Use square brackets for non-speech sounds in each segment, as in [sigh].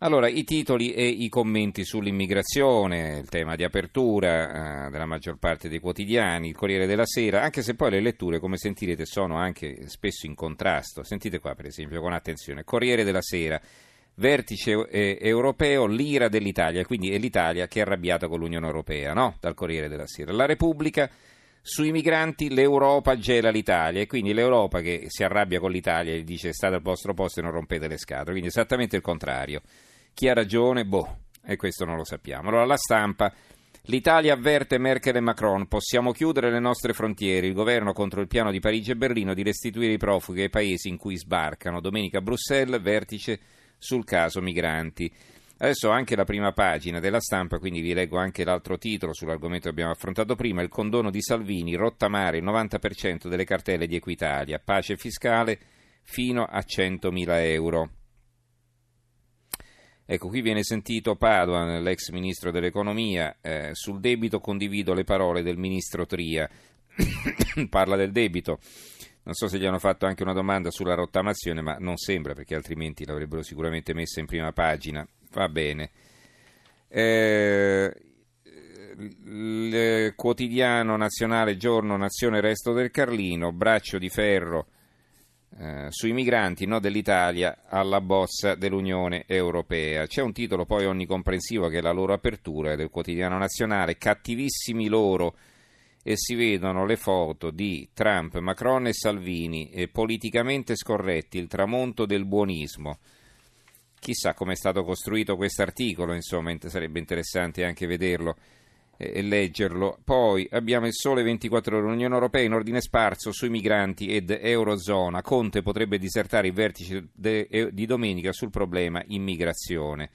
Allora, i titoli e i commenti sull'immigrazione, il tema di apertura eh, della maggior parte dei quotidiani, il Corriere della Sera, anche se poi le letture, come sentirete, sono anche spesso in contrasto. Sentite qua, per esempio, con attenzione. Corriere della Sera, vertice eh, europeo, l'ira dell'Italia, quindi è l'Italia che è arrabbiata con l'Unione Europea, no? Dal Corriere della Sera. La Repubblica, sui migranti l'Europa gela l'Italia e quindi l'Europa che si arrabbia con l'Italia e dice state al vostro posto e non rompete le scatole, quindi esattamente il contrario. Chi ha ragione? Boh, e questo non lo sappiamo. Allora la stampa. L'Italia avverte Merkel e Macron, possiamo chiudere le nostre frontiere, il governo contro il piano di Parigi e Berlino di restituire i profughi ai paesi in cui sbarcano. Domenica a Bruxelles, vertice sul caso migranti. Adesso anche la prima pagina della stampa, quindi vi leggo anche l'altro titolo sull'argomento che abbiamo affrontato prima, il condono di Salvini, rottamare il 90% delle cartelle di Equitalia, pace fiscale fino a 100.000 euro. Ecco, qui viene sentito Padoan, l'ex ministro dell'economia, eh, sul debito condivido le parole del ministro Tria. [coughs] Parla del debito. Non so se gli hanno fatto anche una domanda sulla rottamazione, ma non sembra perché altrimenti l'avrebbero sicuramente messa in prima pagina. Va bene. Eh, il quotidiano nazionale Giorno Nazione Resto del Carlino, braccio di ferro eh, sui migranti no, dell'Italia alla bozza dell'Unione Europea. C'è un titolo poi onnicomprensivo che è la loro apertura del quotidiano nazionale, cattivissimi loro e si vedono le foto di Trump, Macron e Salvini, e politicamente scorretti, il tramonto del buonismo. Chissà come è stato costruito questo articolo, insomma, sarebbe interessante anche vederlo e leggerlo. Poi abbiamo il sole 24 ore, l'Unione Europea in ordine sparso sui migranti ed Eurozona. Conte potrebbe disertare il vertice de, di domenica sul problema immigrazione.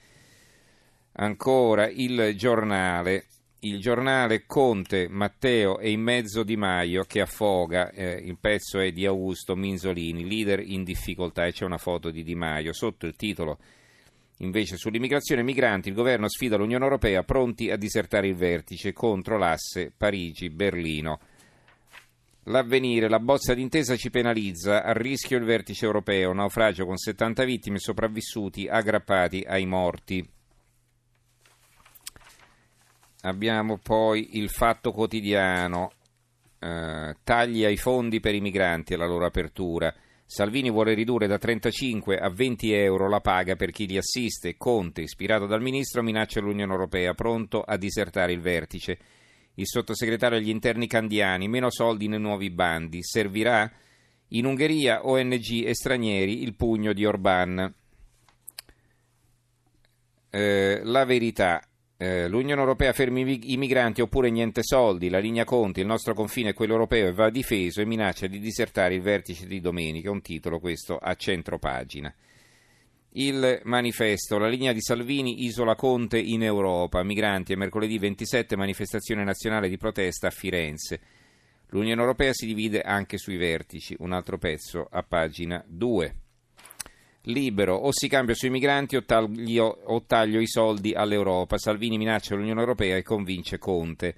Ancora il giornale. Il giornale Conte, Matteo e in mezzo Di Maio che affoga, eh, il pezzo è di Augusto Minzolini, leader in difficoltà e c'è una foto di Di Maio sotto il titolo Invece sull'immigrazione e migranti il governo sfida l'Unione Europea pronti a disertare il vertice contro l'asse Parigi-Berlino. L'avvenire, la bozza d'intesa ci penalizza, a rischio il vertice europeo, naufragio con 70 vittime sopravvissuti aggrappati ai morti. Abbiamo poi il fatto quotidiano, eh, tagli ai fondi per i migranti alla loro apertura. Salvini vuole ridurre da 35 a 20 euro la paga per chi li assiste. Conte, ispirato dal ministro, minaccia l'Unione Europea, pronto a disertare il vertice. Il sottosegretario agli interni Candiani, meno soldi nei nuovi bandi. Servirà? In Ungheria, ONG e stranieri, il pugno di Orban. Eh, la verità. Eh, L'Unione Europea fermi i migranti oppure niente soldi, la linea Conti, il nostro confine è quello europeo e va difeso e minaccia di disertare il vertice di domenica, un titolo questo a centro pagina. Il manifesto, la linea di Salvini isola Conte in Europa, migranti e mercoledì 27 manifestazione nazionale di protesta a Firenze. L'Unione Europea si divide anche sui vertici, un altro pezzo a pagina 2 libero o si cambia sui migranti o taglio, o taglio i soldi all'Europa. Salvini minaccia l'Unione Europea e convince Conte.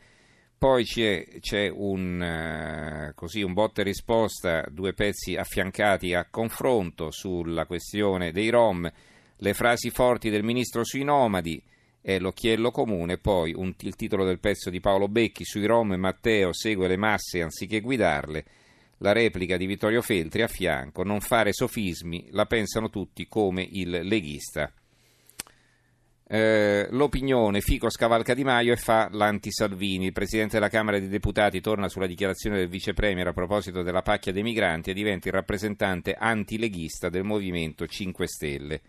Poi c'è, c'è un, uh, così, un botta e risposta, due pezzi affiancati a confronto sulla questione dei Rom, le frasi forti del ministro sui nomadi e l'occhiello comune, poi un, il titolo del pezzo di Paolo Becchi sui Rom, Matteo segue le masse anziché guidarle la replica di Vittorio Feltri a fianco, non fare sofismi, la pensano tutti come il leghista. Eh, l'opinione, Fico scavalca Di Maio e fa l'anti-Salvini. Il Presidente della Camera dei Deputati torna sulla dichiarazione del Vice Premier a proposito della pacchia dei migranti e diventa il rappresentante antileghista del Movimento 5 Stelle.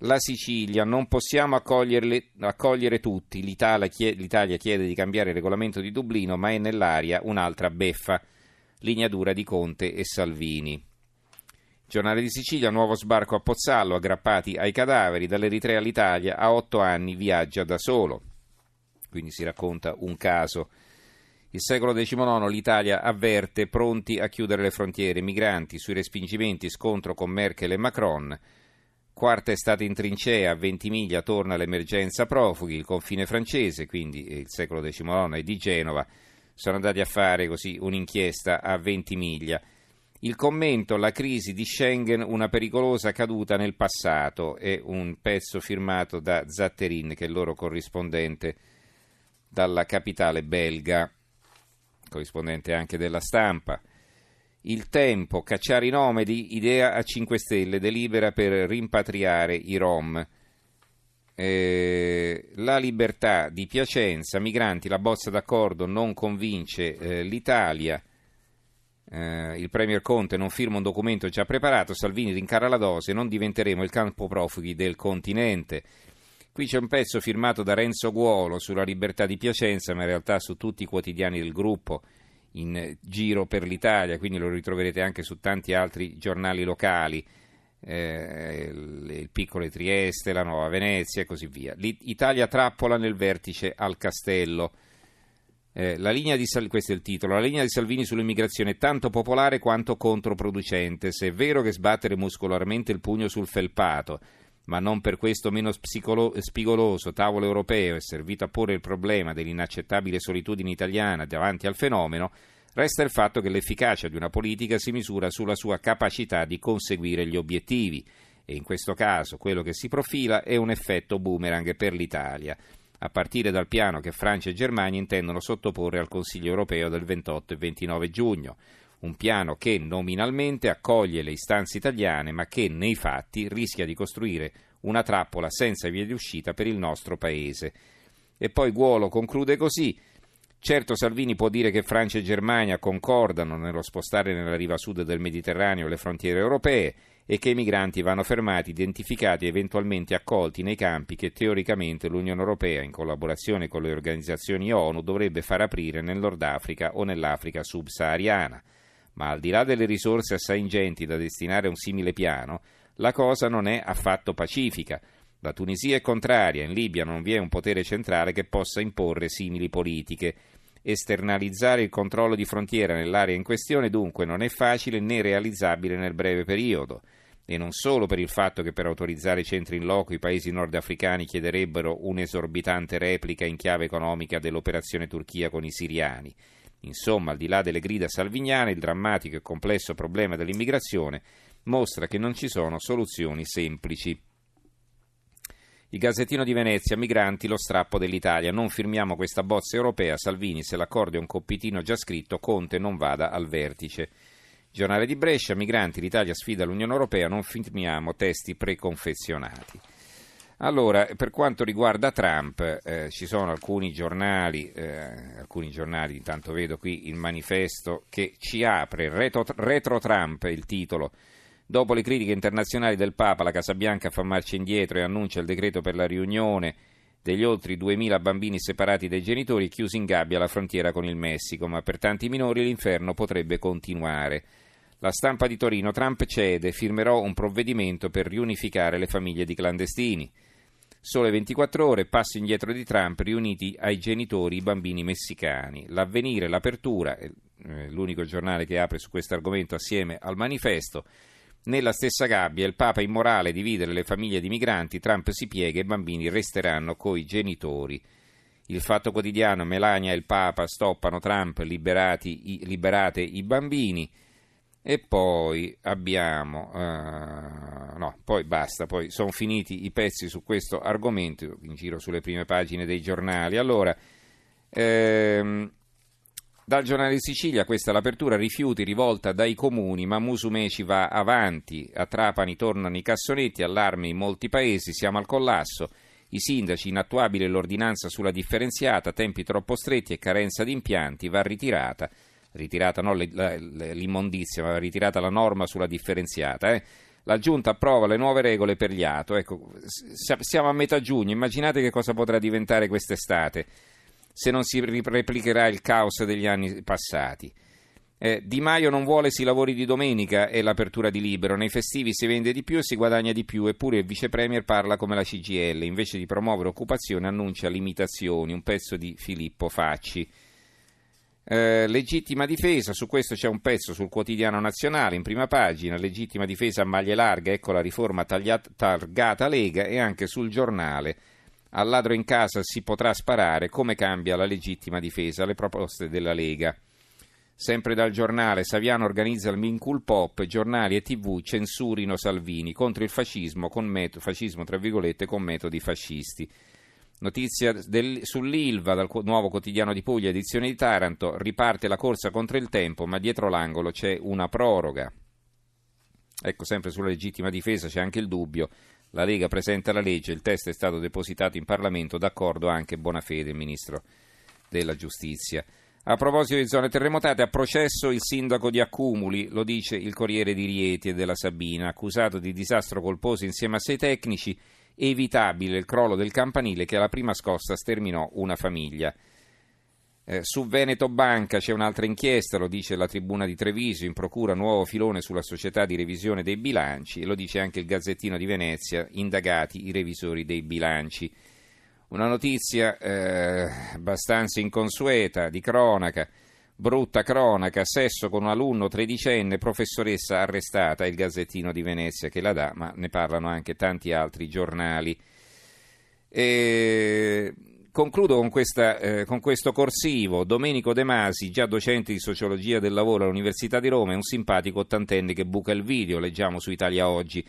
La Sicilia, non possiamo accogliere tutti, L'Italia chiede di cambiare il regolamento di Dublino, ma è nell'aria un'altra beffa linea dura di Conte e Salvini. Giornale di Sicilia, nuovo sbarco a Pozzallo, aggrappati ai cadaveri, dall'Eritrea all'Italia, a otto anni viaggia da solo. Quindi si racconta un caso. Il secolo XIX l'Italia avverte pronti a chiudere le frontiere, migranti sui respingimenti, scontro con Merkel e Macron. Quarta estate in trincea, a Ventimiglia torna l'emergenza profughi, il confine francese, quindi il secolo XIX è di Genova sono andati a fare così un'inchiesta a Ventimiglia. Il commento, la crisi di Schengen, una pericolosa caduta nel passato, è un pezzo firmato da Zatterin, che è il loro corrispondente dalla capitale belga, corrispondente anche della stampa. Il tempo, cacciare i nomadi, idea a 5 Stelle, delibera per rimpatriare i Rom. Eh, la libertà di Piacenza, migranti, la bozza d'accordo non convince eh, l'Italia. Eh, il Premier Conte non firma un documento già preparato, Salvini rincara la dose, non diventeremo il campo profughi del continente. Qui c'è un pezzo firmato da Renzo Guolo sulla libertà di Piacenza, ma in realtà su tutti i quotidiani del gruppo in giro per l'Italia, quindi lo ritroverete anche su tanti altri giornali locali. Eh, il, il piccolo Trieste, la Nuova Venezia e così via. L'Italia trappola nel vertice al castello. Eh, la linea di Sal- questo è il titolo. La linea di Salvini sull'immigrazione è tanto popolare quanto controproducente. Se è vero che sbattere muscolarmente il pugno sul felpato, ma non per questo meno spicolo- spigoloso tavolo europeo è servito a porre il problema dell'inaccettabile solitudine italiana davanti al fenomeno, resta il fatto che l'efficacia di una politica si misura sulla sua capacità di conseguire gli obiettivi e in questo caso quello che si profila è un effetto boomerang per l'Italia a partire dal piano che Francia e Germania intendono sottoporre al Consiglio europeo del 28 e 29 giugno. Un piano che nominalmente accoglie le istanze italiane, ma che nei fatti rischia di costruire una trappola senza via di uscita per il nostro paese. E poi Guolo conclude così. Certo Salvini può dire che Francia e Germania concordano nello spostare nella riva sud del Mediterraneo le frontiere europee e che i migranti vanno fermati, identificati e eventualmente accolti nei campi che teoricamente l'Unione Europea, in collaborazione con le organizzazioni ONU, dovrebbe far aprire nel Nord Africa o nell'Africa subsahariana. Ma al di là delle risorse assai ingenti da destinare a un simile piano, la cosa non è affatto pacifica. La Tunisia è contraria, in Libia non vi è un potere centrale che possa imporre simili politiche. Esternalizzare il controllo di frontiera nell'area in questione dunque non è facile né realizzabile nel breve periodo e non solo per il fatto che per autorizzare i centri in loco i paesi nordafricani chiederebbero un'esorbitante replica in chiave economica dell'operazione Turchia con i siriani. Insomma, al di là delle grida salviniane, il drammatico e complesso problema dell'immigrazione mostra che non ci sono soluzioni semplici. Il Gazzettino di Venezia, migranti, lo strappo dell'Italia. Non firmiamo questa bozza europea, Salvini, se l'accordo è un compitino già scritto, Conte non vada al vertice. Giornale di Brescia, migranti, l'Italia sfida l'Unione Europea, non firmiamo testi preconfezionati. Allora, per quanto riguarda Trump, eh, ci sono alcuni giornali, eh, alcuni giornali, intanto vedo qui il manifesto che ci apre, retro, retro Trump, il titolo. Dopo le critiche internazionali del Papa, la Casa Bianca fa marcia indietro e annuncia il decreto per la riunione degli oltre 2.000 bambini separati dai genitori chiusi in gabbia alla frontiera con il Messico, ma per tanti minori l'inferno potrebbe continuare. La stampa di Torino, Trump cede, firmerò un provvedimento per riunificare le famiglie di clandestini. Sole 24 ore, passo indietro di Trump, riuniti ai genitori i bambini messicani. L'avvenire, l'apertura, eh, l'unico giornale che apre su questo argomento assieme al manifesto. Nella stessa gabbia il Papa immorale dividere le famiglie di migranti, Trump si piega e i bambini resteranno coi genitori. Il Fatto Quotidiano, Melania e il Papa stoppano Trump, i, liberate i bambini. E poi abbiamo, uh, no, poi basta, poi sono finiti i pezzi su questo argomento, in giro sulle prime pagine dei giornali. Allora, ehm, dal giornale Sicilia, questa è l'apertura, rifiuti, rivolta dai comuni, ma Musumeci va avanti, a Trapani tornano i cassonetti, allarme in molti paesi, siamo al collasso. I sindaci, inattuabile l'ordinanza sulla differenziata, tempi troppo stretti e carenza di impianti, va ritirata ritirata non l'immondizia, ma ritirata la norma sulla differenziata. Eh. La Giunta approva le nuove regole per gli ATO. Ecco, siamo a metà giugno, immaginate che cosa potrà diventare quest'estate se non si replicherà il caos degli anni passati. Eh, di Maio non vuole si lavori di domenica e l'apertura di libero, nei festivi si vende di più e si guadagna di più, eppure il vice premier parla come la CGL, invece di promuovere occupazione annuncia limitazioni, un pezzo di Filippo Facci. Eh, legittima difesa, su questo c'è un pezzo sul quotidiano nazionale in prima pagina, legittima difesa a maglie larghe, ecco la riforma tagliata, targata Lega e anche sul giornale. Al ladro in casa si potrà sparare, come cambia la legittima difesa, le proposte della Lega. Sempre dal giornale, Saviano organizza il Mincul Pop, giornali e tv censurino Salvini contro il fascismo, con met- fascismo con metodi fascisti. Notizia del, sull'Ilva dal nuovo quotidiano di Puglia, edizione di Taranto, riparte la corsa contro il tempo, ma dietro l'angolo c'è una proroga. Ecco, sempre sulla legittima difesa c'è anche il dubbio. La Lega presenta la legge, il testo è stato depositato in Parlamento, d'accordo anche Bonafede, il Ministro della Giustizia. A proposito di zone terremotate, a processo il sindaco di Accumuli, lo dice il Corriere di Rieti e della Sabina, accusato di disastro colposo insieme a sei tecnici evitabile il crollo del campanile che alla prima scossa sterminò una famiglia. Eh, su Veneto Banca c'è un'altra inchiesta, lo dice la Tribuna di Treviso, in procura nuovo filone sulla società di revisione dei bilanci e lo dice anche il Gazzettino di Venezia, indagati i revisori dei bilanci. Una notizia eh, abbastanza inconsueta, di cronaca. Brutta cronaca, sesso con un alunno tredicenne, professoressa arrestata, il Gazzettino di Venezia che la dà, ma ne parlano anche tanti altri giornali. E... Concludo con, questa, eh, con, questo corsivo. Domenico De Masi, già docente di sociologia del lavoro all'Università di Roma, è un simpatico ottantenne che buca il video, leggiamo su Italia Oggi.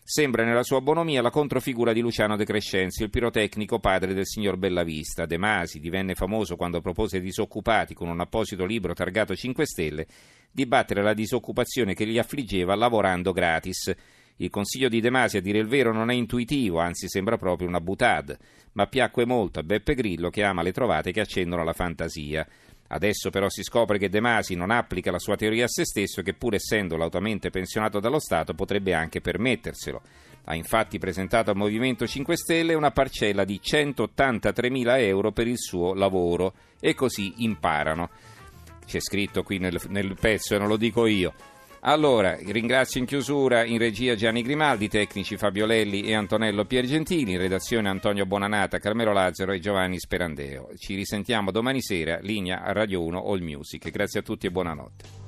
Sembra nella sua bonomia la controfigura di Luciano De Crescenzi, il pirotecnico padre del signor Bellavista. De Masi divenne famoso quando propose ai disoccupati, con un apposito libro targato 5 Stelle, di battere la disoccupazione che li affliggeva lavorando gratis. Il consiglio di De Masi, a dire il vero, non è intuitivo, anzi sembra proprio una butade, ma piacque molto a Beppe Grillo che ama le trovate che accendono la fantasia. Adesso però si scopre che De Masi non applica la sua teoria a se stesso e che pur essendo lautamente pensionato dallo Stato potrebbe anche permetterselo. Ha infatti presentato al Movimento 5 Stelle una parcella di 183.000 euro per il suo lavoro e così imparano. C'è scritto qui nel, nel pezzo e non lo dico io. Allora, ringrazio in chiusura in regia Gianni Grimaldi, tecnici Fabio Lelli e Antonello Piergentini, in redazione Antonio Bonanata, Carmelo Lazzaro e Giovanni Sperandeo. Ci risentiamo domani sera, linea Radio 1 All Music. Grazie a tutti e buonanotte.